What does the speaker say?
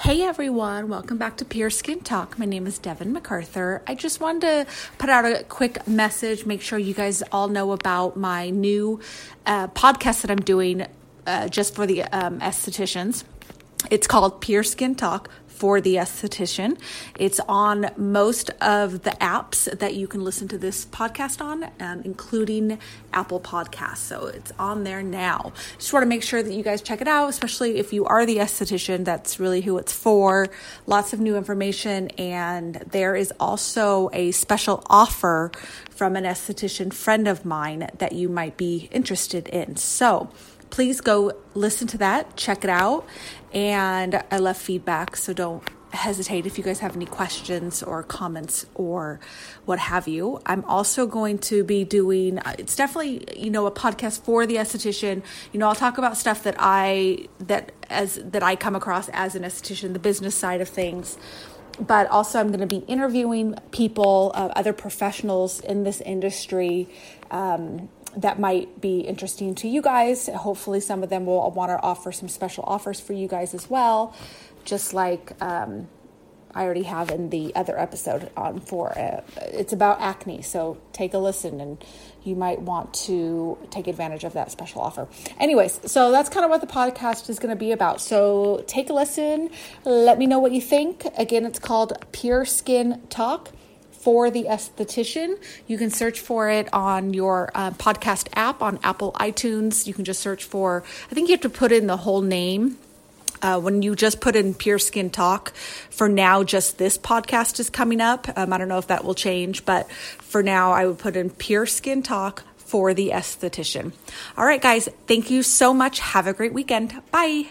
Hey everyone, welcome back to Pure Skin Talk. My name is Devin MacArthur. I just wanted to put out a quick message, make sure you guys all know about my new uh, podcast that I'm doing uh, just for the um, estheticians. It's called Pure Skin Talk for the esthetician. It's on most of the apps that you can listen to this podcast on, um, including Apple Podcasts. So it's on there now. Just want to make sure that you guys check it out, especially if you are the esthetician. That's really who it's for. Lots of new information, and there is also a special offer from an esthetician friend of mine that you might be interested in. So, please go listen to that, check it out. And I love feedback, so don't hesitate if you guys have any questions or comments or what have you. I'm also going to be doing it's definitely, you know, a podcast for the esthetician. You know, I'll talk about stuff that I that as that I come across as an esthetician, the business side of things. But also, I'm going to be interviewing people, uh, other professionals in this industry, um, that might be interesting to you guys. Hopefully, some of them will want to offer some special offers for you guys as well, just like um, I already have in the other episode on for uh, it's about acne. So take a listen, and you might want to take advantage of that special offer. Anyways, so that's kind of what the podcast is going to be about. So take a listen. Let me know what you think. Again, it's called Pure Skin Talk for the esthetician. You can search for it on your uh, podcast app on Apple iTunes. You can just search for, I think you have to put in the whole name. Uh, when you just put in Pure Skin Talk, for now, just this podcast is coming up. Um, I don't know if that will change, but for now, I would put in Pure Skin Talk for the esthetician. All right, guys, thank you so much. Have a great weekend. Bye.